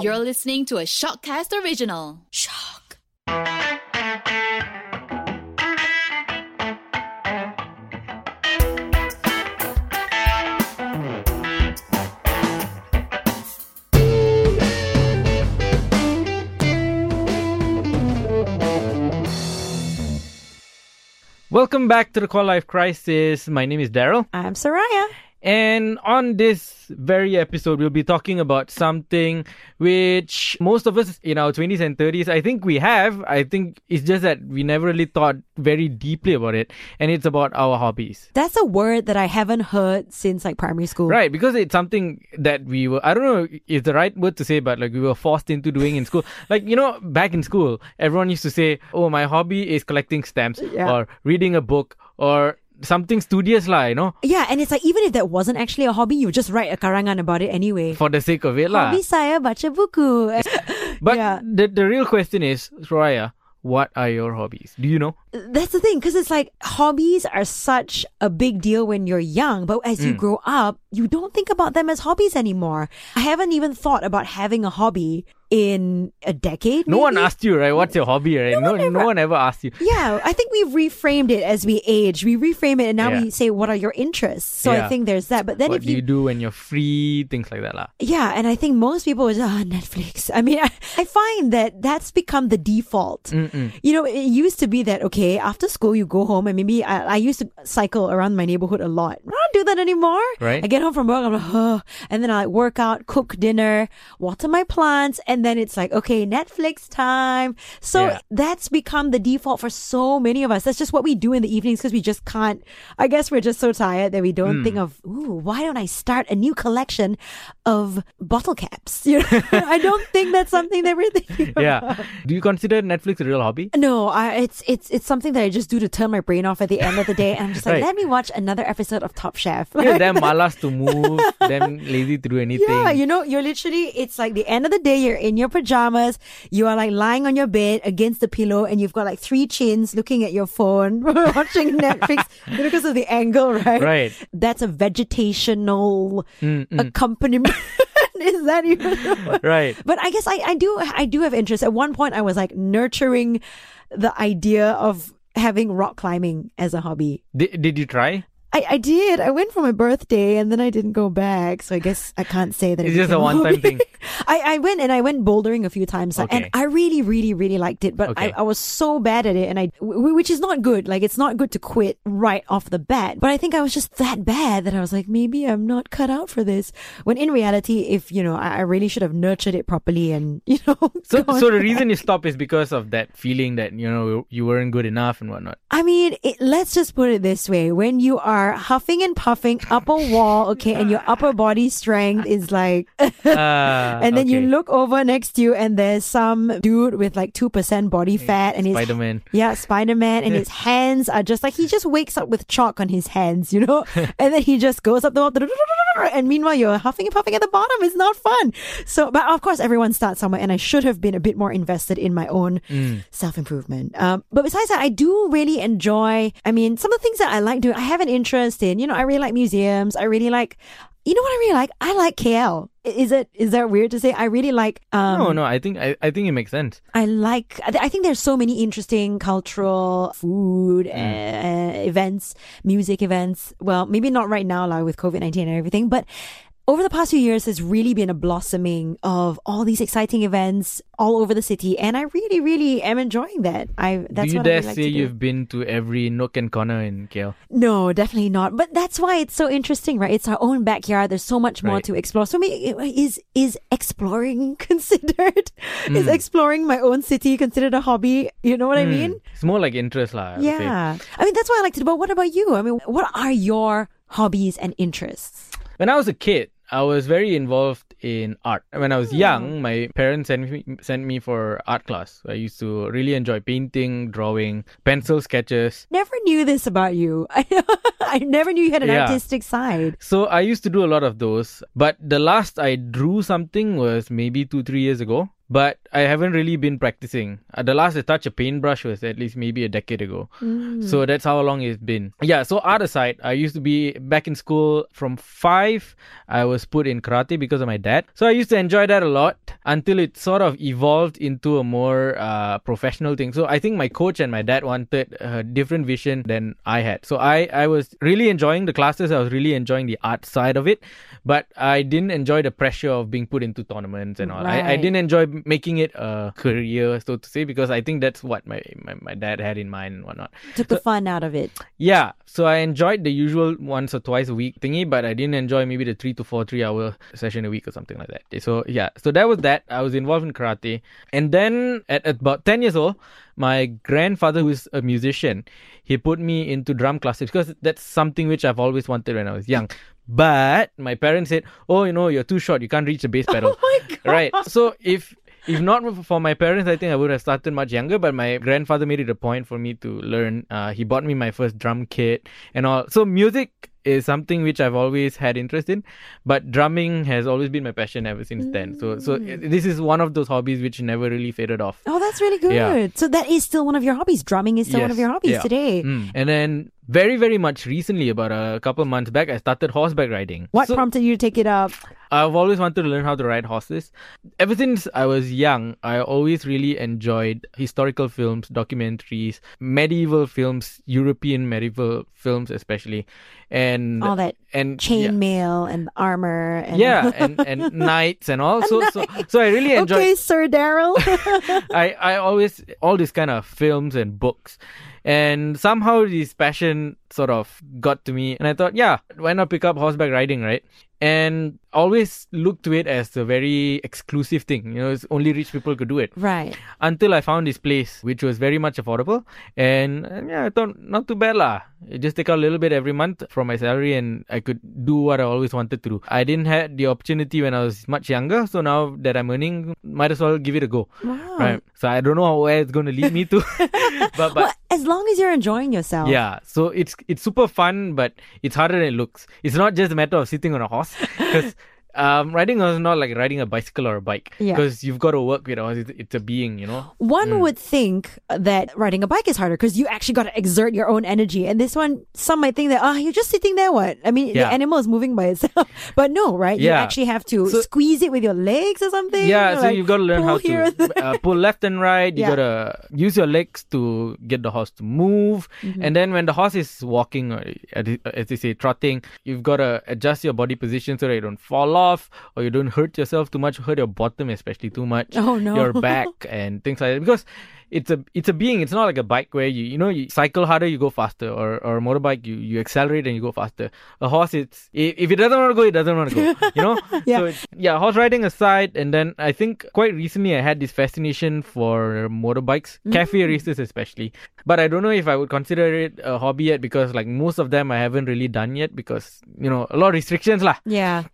You're listening to a Shockcast original. Shock. Welcome back to the Quarter Life Crisis. My name is Daryl. I'm Soraya. And on this very episode, we'll be talking about something which most of us in our 20s and 30s, I think we have. I think it's just that we never really thought very deeply about it. And it's about our hobbies. That's a word that I haven't heard since like primary school. Right, because it's something that we were, I don't know if the right word to say, but like we were forced into doing in school. Like, you know, back in school, everyone used to say, oh, my hobby is collecting stamps Yeah. or reading a book or something studious, lah, you know, Yeah, and it's like even if that wasn't actually a hobby, you just write a karangan about it anyway. for the sake of it, lah. Hobby saya baca buku. But Yeah. the, the real question is, Soraya, what are your hobbies? Do you know? That's the thing, because it's like hobbies are such a big deal when you're young, but as Mm. you grow up, you don't think about them as hobbies anymore. I haven't even thought about having a hobby in a decade. No one asked you, right? What's your hobby, right? No, no, one ever asked you. Yeah, I think we've reframed it as we age. We reframe it and now Yeah. we say, what are your interests? So I think there's that. But then what if do you do when you're free? Things like that, lah. Yeah, and I think most people would ah Netflix. I mean, I, I find that that's become the default. You know, it used to be that okay, after school you go home and maybe I, I used to cycle around my neighborhood a lot. I don't do that anymore. Right. I get home from work, I'm like, oh, and then I like work out, cook dinner, water my plants, and then it's like okay, Netflix time. So Yeah. that's become the default for so many of us. That's just what we do in the evenings because we just can't. I guess we're just so tired that we don't hmm. think of, ooh, why don't I start a new collection of bottle caps? You know, I don't think that's something that we're thinking. Yeah. do you consider Netflix a real hobby? No, I, it's it's it's something that I just do to turn my brain off at the end of the day, and I'm just like, Right. let me watch another episode of Top Chef. You're damn malas to move, damn lazy to do anything. Yeah, you know, you're literally, it's like the end of the day, you're in your pajamas, you are like lying on your bed against the pillow, and you've got like three chins looking at your phone, watching Netflix because of the angle, right? Right. That's a vegetational accompaniment. Is that even? Right. But I guess I, I do I do have interest. At one point I was like nurturing the idea of having rock climbing as a hobby. Did, did you try? I, I did. I went for my birthday and then I didn't go back. So I guess I can't say that It's it just a one-time thing. I, I went and I went bouldering a few times and I really, really, really liked it. But Okay. I, I was so bad at it and I, w- which is not good. Like it's not good to quit right off the bat. But I think I was just that bad that I was like, maybe I'm not cut out for this. When in reality, if, you know, I, I really should have nurtured it properly and, you know. So, so the reason you stop is because of that feeling that you know you weren't good enough and whatnot. I mean, it, let's just put it this way. When you are huffing and puffing up a wall, okay, and your upper body strength is like, Uh, and then you look over next to you and there's some dude with like 2% body fat and his, Spider-Man. yeah, Spider-Man and his hands are just like, he just wakes up with chalk on his hands, you know, and then he just goes up the wall and meanwhile you're huffing and puffing at the bottom. It's not fun. So, but of course everyone starts somewhere and I should have been a bit more invested in my own Mm. self-improvement. Um, but besides that, I do really enjoy, I mean, some of the things that I like doing, I have an interest in, you know, I really like museums. I really like, you know what I really like? I like KL. Is it, is that weird to say? I really like, um, no, no, I think I, I think it makes sense. I like. I think there's so many interesting cultural food uh, events, music events. Well, maybe not right now, like with COVID nineteen and everything, but. Over the past few years, there's really been a blossoming of all these exciting events all over the city, and I really, really am enjoying that. I that's do you what I really like say you've been to every nook and corner in KL? No, definitely not. But that's why it's so interesting, right? It's our own backyard. There's so much more Right. to explore. So, I mean, is is exploring considered? Is Mm. exploring my own city considered a hobby? You know what I mean? It's more like interest, lah. Yeah. I mean, that's what I like to do. But what about you? I mean, what are your hobbies and interests? When I was a kid, I was very involved in art. When I was Hmm. young, my parents sent me sent me for art class. I used to really enjoy painting, drawing, pencil sketches. Never knew this about you. I never knew you had an Yeah. artistic side. So I used to do a lot of those. But the last I drew something was maybe two, three years ago. But I haven't really been practicing. Uh, the last I touched a paintbrush was at least maybe a decade ago. So that's how long it's been. Yeah, so art aside, I used to be back in school from five. I was put in karate because of my dad. So I used to enjoy that a lot until it sort of evolved into a more uh, professional thing. So I think my coach and my dad wanted a different vision than I had. So I, I was really enjoying the classes. I was really enjoying the art side of it, but I didn't enjoy the pressure of being put into tournaments and all. I, I didn't enjoy making it a career, so to say, because I think that's what my, my, my dad had in mind and whatnot. Took the fun out of it. Yeah, so I enjoyed the usual once or twice a week thingy, but I didn't enjoy maybe the three to four three hour session a week or something like that. So yeah, so that was that. I was involved in karate, and then at, at about ten years old, my grandfather, who is a musician, he put me into drum classes because that's something which I've always wanted when I was young. But my parents said, "Oh, you know, you're too short. You can't reach the bass oh pedal." Oh my god. right. So if if not for my parents, I think I would have started much younger. But my grandfather made it a point for me to learn. Uh, he bought me my first drum kit and all. So music is something which I've always had interest in, but drumming has always been my passion ever since then. So so Mm. this is one of those hobbies which never really faded off. Oh, that's really good. Yeah. So that is still one of your hobbies. Drumming is still one of your hobbies Yeah. today. Mm. And then very very much recently, about a couple of months back, I started horseback riding. What So- prompted you to take it up? I've always wanted to learn how to ride horses. Ever since I was young, I always really enjoyed historical films, documentaries, medieval films, European medieval films especially, and All that and chainmail and armor and Yeah, yeah and and knights and all. So so so I really enjoyed. Okay, Sir Daryl. I, I always all these kind of films and books and somehow this passion sort of got to me. And I thought yeah why not pick up horseback riding right and always looked to it as a very exclusive thing. You know it's only rich people could do it. Right. until I found this place which was very much affordable. And yeah I thought not too bad lah. I just take out a little bit every month from my salary and I could do what I always wanted to do. I didn't have the opportunity when I was much younger so now that I'm earning might as well give it a go. Wow. right. So I don't know where it's going to lead me to. But but Well, as long as you're enjoying yourself. yeah. So it's it's super fun but it's harder than it looks. It's not just a matter of sitting on a horse because um, riding is not like riding a bicycle or a bike Yeah. because you've got to work with horse it's, a being you know One Mm. would think that riding a bike is harder because you actually got to exert your own energy. And this one, some might think that, ah, you're just sitting there. What? I mean, the animal is moving by itself. but no, right? You actually have to So- squeeze it with your legs or something. Yeah, or so like you've got to learn how to uh, pull left and right. You Yeah. got to use your legs to get the horse to move. Mm-hmm. And then when the horse is walking, or as as they say, trotting, you've got to adjust your body position so that you don't fall off or you don't hurt yourself too much, hurt your bottom especially too much, Oh, no. your back and things like that. Because it's a it's a being. It's not like a bike where you you know you cycle harder, you go faster, or or a motorbike you you accelerate and you go faster. A horse, it's if, it doesn't want to go, it doesn't want to go. You know. Yeah. So it's, yeah, horse riding aside, and then I think quite recently I had this fascination for motorbikes, mm-hmm. cafe racers especially. But I don't know if I would consider it a hobby yet because like most of them I haven't really done yet because you know a lot of restrictions lah. Yeah.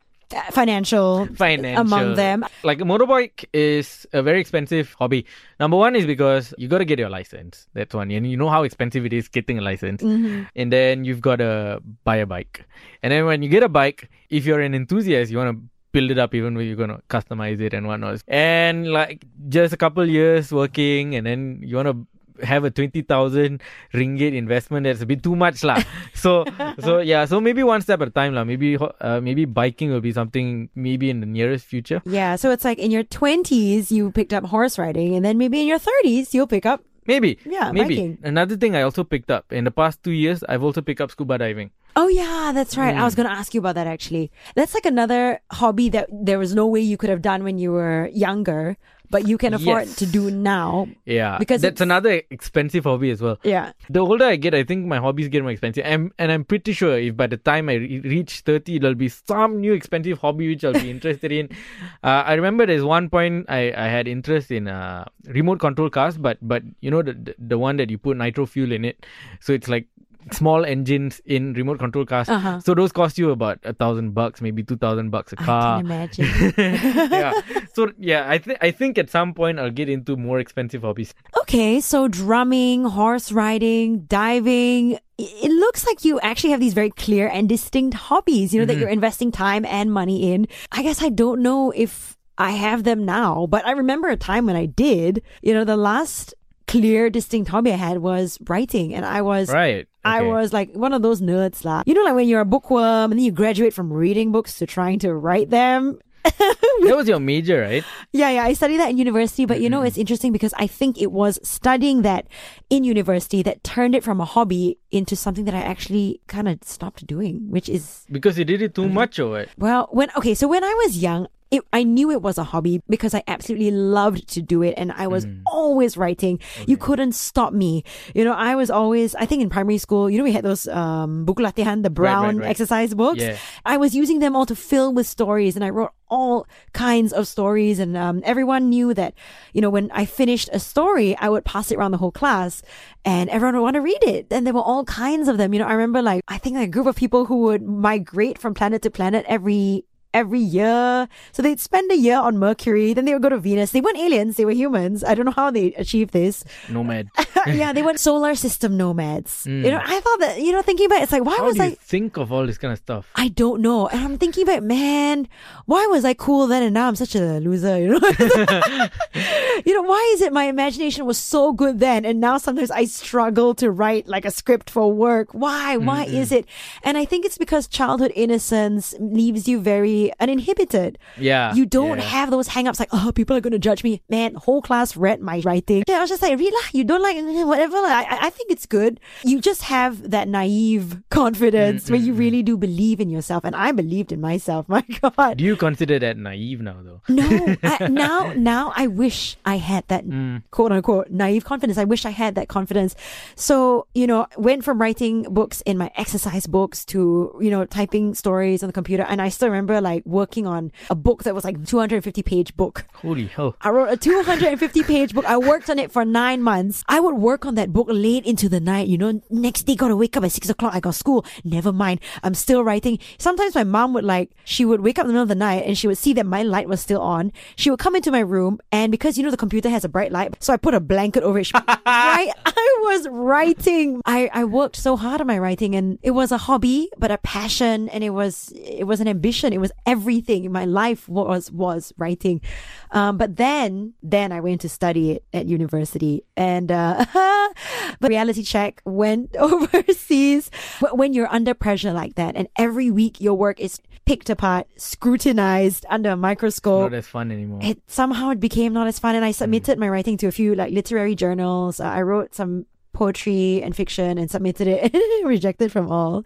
Financial, Financial among them. Like a motorbike is a very expensive hobby. Number one is because you got to get your license. That's one, and you know how expensive it is getting a license. Mm-hmm. And then you've got to buy a bike. And then when you get a bike, if you're an enthusiast, you want to build it up even when you're gonna customize it and whatnot. And like just a couple years working, and then you want to have a 20,000 ringgit investment that's a bit too much lah. so so yeah so maybe one step at a time lah. maybe uh, maybe biking will be something maybe in the nearest future Yeah. So it's like in your 20s, you picked up horse riding, and then maybe in your 30s, you'll pick up. maybe Yeah, maybe biking. another thing i also picked up in the past 2 years i've also picked up scuba diving Oh, yeah, that's right. I was going to ask you about that actually. That's like another hobby that there was no way you could have done when you were younger, but you can afford Yes. to do now. yeah Because that's it's- another expensive hobby as well Yeah. the older I get, I think my hobbies get more expensive. And, and I'm pretty sure if by the time I re- reach 30, there'll be some new expensive hobby which I'll be interested in. Uh, I remember there's one point I, I had interest in uh, remote control cars, but but you know the the one that you put nitro fuel in it, so it's like small engines in remote control cars. Uh-huh. So those cost you about a thousand bucks, maybe two thousand bucks a car. I can imagine. yeah. So yeah, I think I think at some point I'll get into more expensive hobbies. okay, so drumming, horse riding, diving. It looks like you actually have these very clear and distinct hobbies, you know, that you're investing time and money in. I guess I don't know if I have them now, but I remember a time when I did. You know, the last clear, distinct hobby I had was writing, and I was Right. I was like one of those nerds lah. You know, like when you're a bookworm and then you graduate from reading books to trying to write them. That was your major, right? Yeah, yeah. I studied that in university, but you know, Mm-hmm. it's interesting because I think it was studying that in university that turned it from a hobby into something that I actually kind of stopped doing, which is Because you did it Mm-hmm. too much or what? well, when okay, so when I was young, it, I knew it was a hobby because I absolutely loved to do it and I was Mm-hmm. always writing. You couldn't stop me. You know, I was always, I think in primary school, you know, we had those, um, buku latihan, the brown right. exercise books. Yeah. I was using them all to fill with stories and I wrote all kinds of stories and, um, everyone knew that, you know, when I finished a story, I would pass it around the whole class and everyone would want to read it. And there were all kinds of them. You know, I remember like, I think like a group of people who would migrate from planet to planet every every year. So they'd spend a year on Mercury, then they would go to Venus. They weren't aliens, they were humans. I don't know how they achieved this. Nomad. yeah, they were solar system nomads. Hmm. You know, I thought that, you know, thinking about it, it's like, why How was I you think of all this kind of stuff? I don't know. And I'm thinking about, man, why was I cool then and now I'm such a loser, you know? you know, why is it my imagination was so good then and now sometimes I struggle to write like a script for work? Why? Why is it? And I think it's because childhood innocence leaves you very uninhibited. Yeah. You don't yeah. have those hang-ups like, oh, people are going to judge me. Man, whole class read my writing. Yeah, I was just like, read lah. You don't like whatever. lah. I, I- think it's good. You just have that naive confidence mm, where you mm, really mm. do believe in yourself. And I believed in myself. My God. Do you consider that naive now, though? No, I, now, now I wish I had that quote unquote naive confidence. I wish I had that confidence. So, you know, went from writing books in my exercise books to, you know, typing stories on the computer. And I still remember like working on a book that was like 250 page book. Holy hell. I wrote a 250 page book. I worked on it for nine months. I would work on that book late into the night. You know, next day gotta wake up at six o'clock. I got school. Never mind. I'm still writing. Sometimes my mom would like, she would wake up in the middle of the night and she would see that my light was still on. She would come into my room and because you know the computer has a bright light, so I put a blanket over it. She, right? I was writing. I, I worked so hard on my writing and it was a hobby, but a passion and it was, it was an ambition. It was everything. In my life was, was writing. Um, but then, then I went to study it at university and, uh, but reality check went overseas. But when you're under pressure like that and every week your work is picked apart, scrutinized under a microscope, Not as fun anymore. it somehow it became not as fun and i submitted my writing to a few like literary journals uh, i wrote some poetry and fiction and submitted it rejected from all.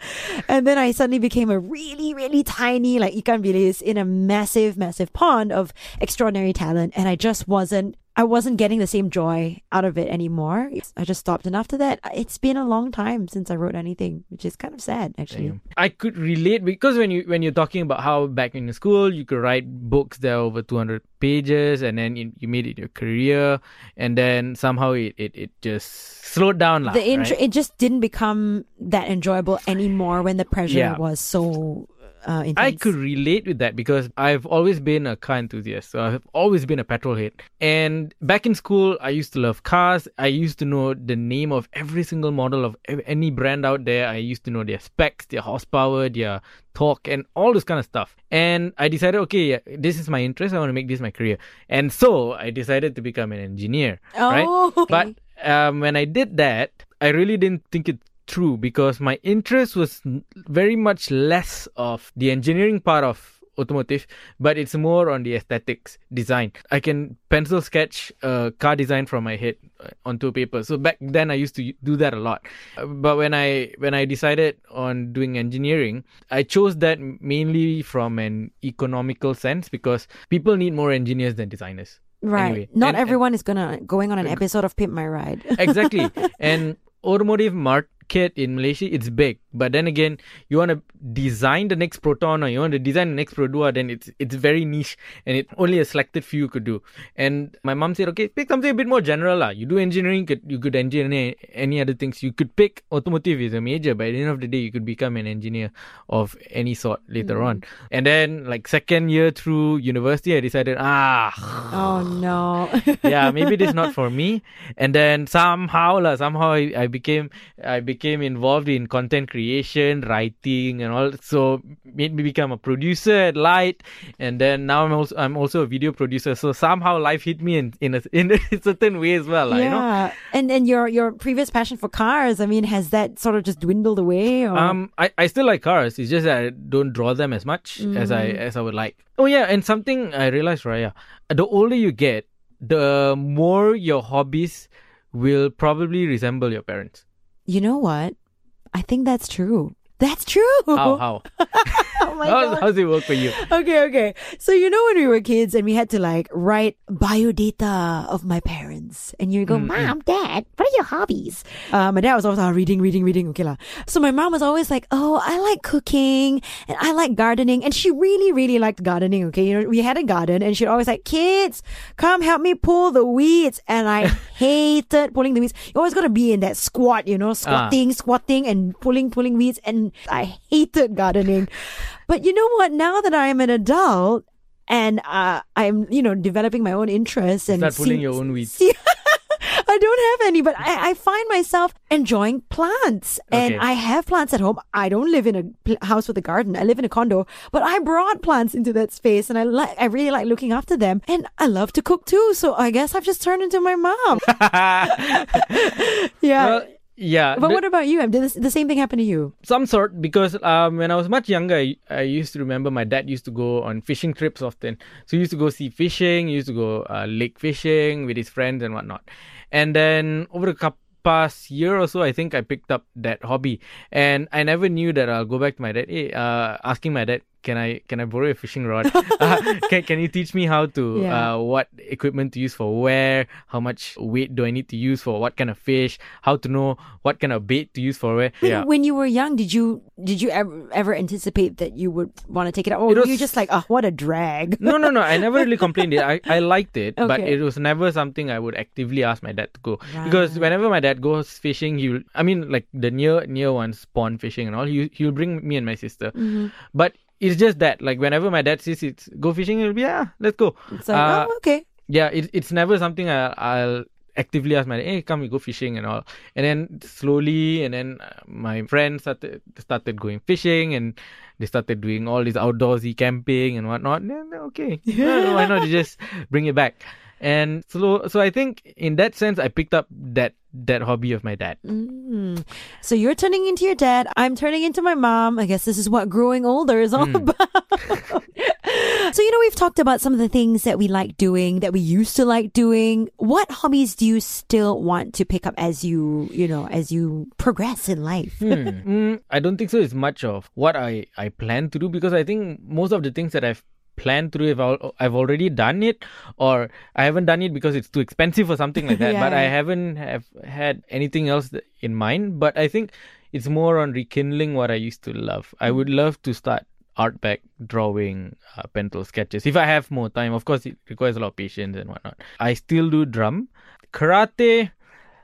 And then i suddenly became a really really tiny like ikan bilis in a massive massive pond of extraordinary talent. And i just wasn't I wasn't getting the same joy out of it anymore. I just stopped. And after that, it's been a long time since I wrote anything, which is kind of sad, actually. Damn. I could relate because when you when you're talking about how back in school you could write books that are over 200 pages and then you, you made it your career and then somehow it, it, it just slowed down lah, the intro right? it just didn't become that enjoyable anymore when the pressure Yeah. was so uh. I could relate with that because I've always been a car enthusiast. So I've always been a petrol head. And back in school, I used to love cars. I used to know the name of every single model of any brand out there. I used to know their specs, their horsepower, their torque, and all this kind of stuff. And I decided, okay, yeah, this is my interest. I want to make this my career. And so I decided to become an engineer. right? Oh, okay. But um, when I did that, I really didn't think it through because my interest was very much less of the engineering part of automotive, but it's more on the aesthetics design. I can pencil sketch a car design from my head uh, onto paper. So back then I used to do that a lot. Uh, But when I when I decided on doing engineering, I chose that mainly from an economical sense because people need more engineers than designers. right. anyway, Not and- and- everyone is gonna going on an episode of Pimp My Ride. exactly. And automotive market in Malaysia, it's big. But then again, you want to design the next Proton or you want to design the next Perodua, then it's it's very niche and it only a selected few could do. And my mom said, okay, pick something a bit more general. lah. You do engineering, could, you could engineer any other things. You could pick automotive is a major, but at the end of the day, you could become an engineer of any sort later on. And then, like, second year through university, I decided, ah, oh no. yeah, maybe this is not for me. And then somehow, lah, somehow I, I became I became became involved in content creation, writing, and all. So made me become a producer at Light, and then now I'm also I'm also a video producer. So somehow life hit me in in a, in a certain way as well. like, You know. yeah. And and your your previous passion for cars, I mean, has that sort of just dwindled away? Or? Um, I, I still like cars. It's just that I don't draw them as much as I Mm. as I would like. Oh yeah, and something I realized, Raya, the older you get, the more your hobbies will probably resemble your parents. You know what? I think that's true. That's true. How how oh my how god. how's it work for you? Okay, okay. So you know when we were kids and we had to like write biodata of my parents, and you go, mm, mm. "Mom, Dad, what are your hobbies?" Uh, my dad was always oh, reading, reading, reading. Okay lah. So my mom was always like, "Oh, I like cooking and I like gardening," and she really, really liked gardening. Okay, you know we had a garden, and she'd always like, "Kids, come help me pull the weeds," and I hated pulling the weeds. You always got to be in that squat, you know, ah. squatting, squatting, and pulling, pulling weeds, and I hated gardening. But you know what? Now that I am an adult and uh, I'm, you know, developing my own interests and Start pulling see- your own weeds. see- I don't have any, but I, I find myself enjoying plants, and Okay. I have plants at home. I don't live in a pl- house with a garden. I live in a condo, but I brought plants into that space, and I like, I really like looking after them, and I love to cook too. So I guess I've just turned into my mom. yeah. well, yeah. but the- what about you? Did this, the same thing happen to you? some sort because um, when I was much younger, I, I used to remember my dad used to go on fishing trips often. So he used to go sea fishing, he used to go uh, lake fishing with his friends and whatnot. And then over the cou- past year or so, I think I picked up that hobby, and I never knew that I'll go back to my dad, hey, uh, asking my dad. Can I can I borrow a fishing rod? uh, can can you teach me how to Yeah. uh, what equipment to use for where? How much weight do I need to use for what kind of fish? How to know what kind of bait to use for where? When, when you were young, did you did you ever, ever anticipate that you would want to take it out, or It were was- you just like, oh, what a drag? no, no, no. I never really complained it. I, I liked it, but it was never something I would actively ask my dad to go. Because whenever my dad goes fishing, he'll I mean like the near near ones pond fishing and all, he he'll bring me and my sister. Mm-hmm. But it's just that, like whenever my dad says it's go fishing, he'll be yeah, let's go. It's like, Uh, oh, okay. yeah, it, it's never something I, I'll actively ask my dad, hey, come we go fishing and all. And then slowly, and then uh, my friends started started going fishing, and they started doing all this outdoorsy camping and whatnot. Then okay, uh, why not just bring it back? And so, so I think in that sense, I picked up that that hobby of my dad. Mm. So you're turning into your dad. I'm turning into my mom. I guess this is what growing older is all Hmm. about. so, you know, we've talked about some of the things that we like doing, that we used to like doing. What hobbies do you still want to pick up as you, you know, as you progress in life? Hmm. Mm, I don't think so. It's much of what I I plan to do because I think most of the things that I've planned to do, I've, I've already done it, or I haven't done it because it's too expensive or something like that. Yeah, but I haven't have had anything else in mind. But I think it's more on rekindling what I used to love. I would love to start art back drawing uh, pencil sketches if i have more time of course it requires a lot of patience and whatnot i still do drum karate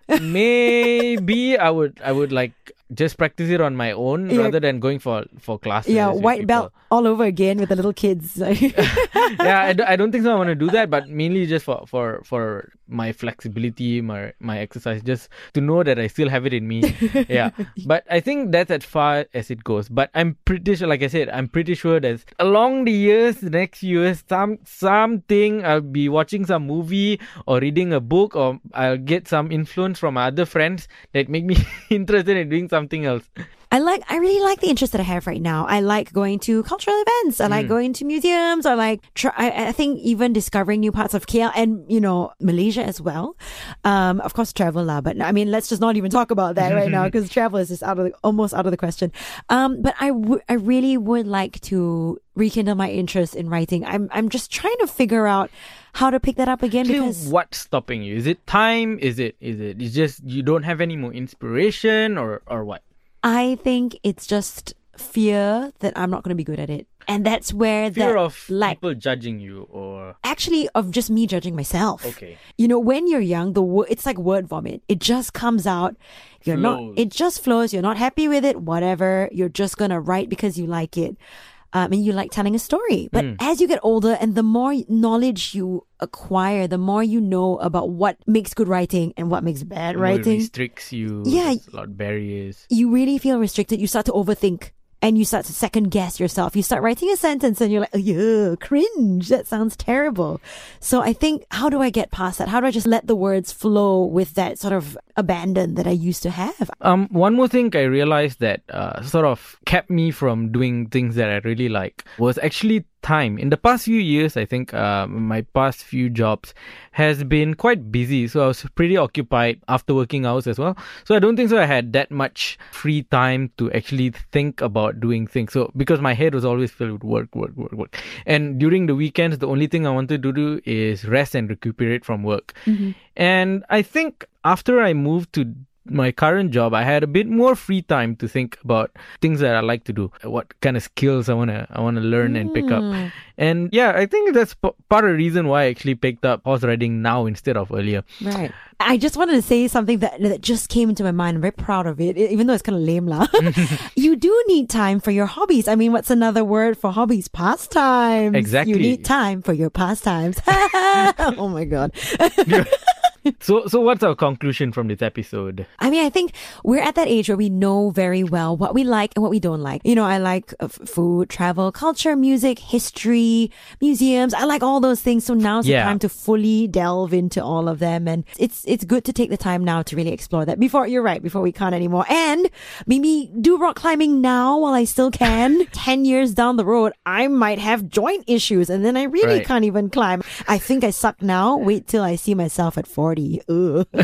maybe i would i would like just practice it on my own Yeah. rather than going for for classes yeah, white belt all over again with the little kids. yeah I, do, I don't think so i want to do that but mainly just for for for my flexibility my my exercise just to know that i still have it in me yeah but i think that's as far as it goes but i'm pretty sure like i said i'm pretty sure that along the years the next years some something i'll be watching some movie or reading a book or i'll get some influence from other friends that make me interested in doing something else I like, I really like the interest that I have right now. I like going to cultural events. I Mm. like going to museums. I like, try, I, I think even discovering new parts of KL and, you know, Malaysia as well. Um, of course, travel lah, but I mean, let's just not even talk about that right now because travel is just out of the, almost out of the question. Um, but I I really would like to rekindle my interest in writing. I'm, I'm just trying to figure out how to pick that up again Actually, because what's stopping you? Is it time? Is it is it? It's just you don't have any more inspiration, or or what? I think it's just fear that I'm not going to be good at it. And that's where the Fear of like people judging you, or actually of just me judging myself. okay, You know, when you're young, the wo- it's like word vomit. It just comes out. You're not. It just flows. You're not happy with it. Whatever. You're just gonna write because you like it. Um, and you like telling a story. But Mm. as you get older and the more knowledge you acquire, the more you know about what makes good writing and what makes bad writing. It restricts you. Yeah. A lot of barriers. you really feel restricted. You start to overthink. And you start to second guess yourself. You start writing a sentence and you're like, oh, yeah, cringe. That sounds terrible. So I think, how do I get past that? How do I just let the words flow with that sort of abandon that I used to have? Um, one more thing I realized that uh, sort of kept me from doing things that I really like was actually time. In the past few years, I think uh, my past few jobs has been quite busy, so I was pretty occupied after working hours as well. So I don't think so. I had that much free time to actually think about doing things. So because my head was always filled with work, work, work, work, and during the weekends, the only thing I wanted to do is rest and recuperate from work. And I think after I moved to my current job, I had a bit more free time to think about things that I like to do, what kind of skills I wanna I wanna learn and pick up. Hmm. And yeah, I think that's p- part of the reason why I actually picked up horse riding now instead of earlier. Right. I just wanted to say something that, that just came into my mind. I'm very proud of it, even though it's kind of lame. lah. you do need time for your hobbies. I mean, what's another word for hobbies? Pastimes. Exactly. You need time for your pastimes. oh my God. So so what's our conclusion from this episode? I mean, I think we're at that age where we know very well what we like and what we don't like. You know, I like uh, food, travel, culture, music, history, museums. I like all those things. So now's Yeah. the time to fully delve into all of them. And it's, it's good to take the time now to really explore that before, you're right, before we can't anymore. And maybe do rock climbing now while I still can. 10 years down the road, I might have joint issues and then I really Right. can't even climb. I think I suck now. Wait till I see myself at 40. Ugh.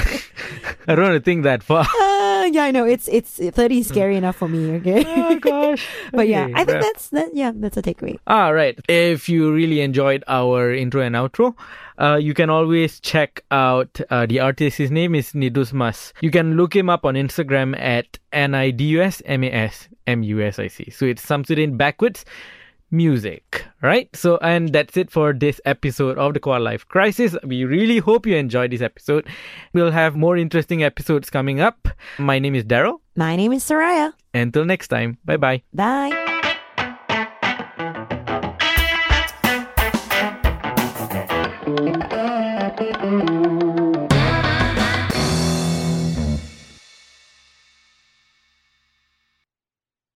I don't want to think that far. Uh, yeah, I know. It's it's 30 is scary enough for me, okay? oh gosh. but yeah, I think that's that yeah, that's a takeaway. All right. If you really enjoyed our intro and outro, uh, you can always check out uh, the artist. His name is Nidus Mas. You can look him up on Instagram at N I D U S M A S M U S I C. So it's Samsudin backwards music, right? So, and that's it for this episode of the Quarter Life Crisis. We really hope you enjoyed this episode. We'll have more interesting episodes coming up. My name is Daryl. My name is Soraya. Until next time, Bye bye bye.